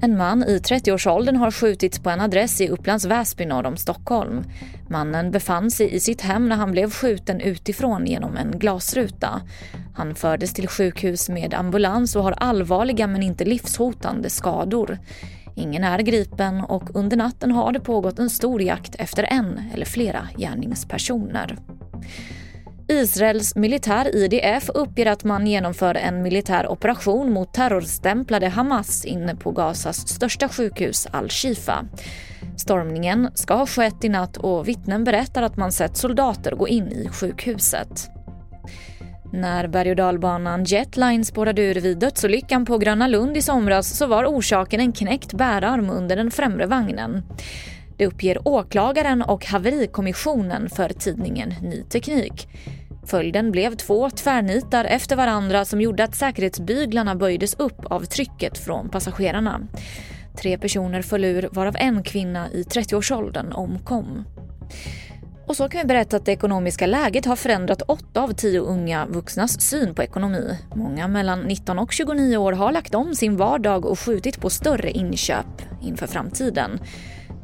En man i 30-årsåldern har skjutits på en adress i Upplands Väsby norr om Stockholm. Mannen befann sig i sitt hem när han blev skjuten utifrån genom en glasruta. Han fördes till sjukhus med ambulans och har allvarliga men inte livshotande skador. Ingen är gripen och under natten har det pågått en stor jakt efter en eller flera gärningspersoner. Israels militär IDF uppger att man genomför en militär operation mot terrorstämplade Hamas inne på Gazas största sjukhus Al-Shifa. Stormningen ska ha skett i natt och vittnen berättar att man sett soldater gå in i sjukhuset. När berg och dalbanan Jetline spårade ur vid dödsolyckan på Gröna Lund i somras så var orsaken en knäckt bärarm under den främre vagnen. Det uppger åklagaren och haverikommissionen för tidningen Ny Teknik. Följden blev två tvärnitar efter varandra som gjorde att säkerhetsbyglarna böjdes upp av trycket från passagerarna. Tre personer föll ur varav en kvinna i 30-årsåldern omkom. Och så kan vi berätta att det ekonomiska läget har förändrat åtta av tio unga vuxnas syn på ekonomi. Många mellan 19 och 29 år har lagt om sin vardag och skjutit på större inköp inför framtiden.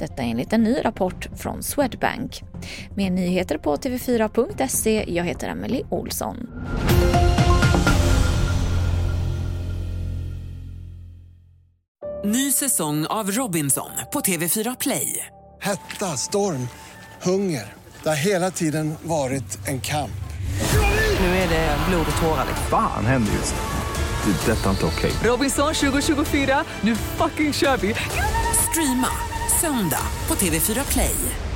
Detta enligt en ny rapport från Swedbank. Mer nyheter på tv4.se. Jag heter Emily Olsson. Ny säsong av Robinson på TV4 Play. Hetta, storm, hunger. Det har hela tiden varit en kamp. Nu är det blod och tårar. Fan händer just. Det. är Detta är inte okej. Robinson 2024, nu fucking kör vi! Streama söndag på TV4 Play.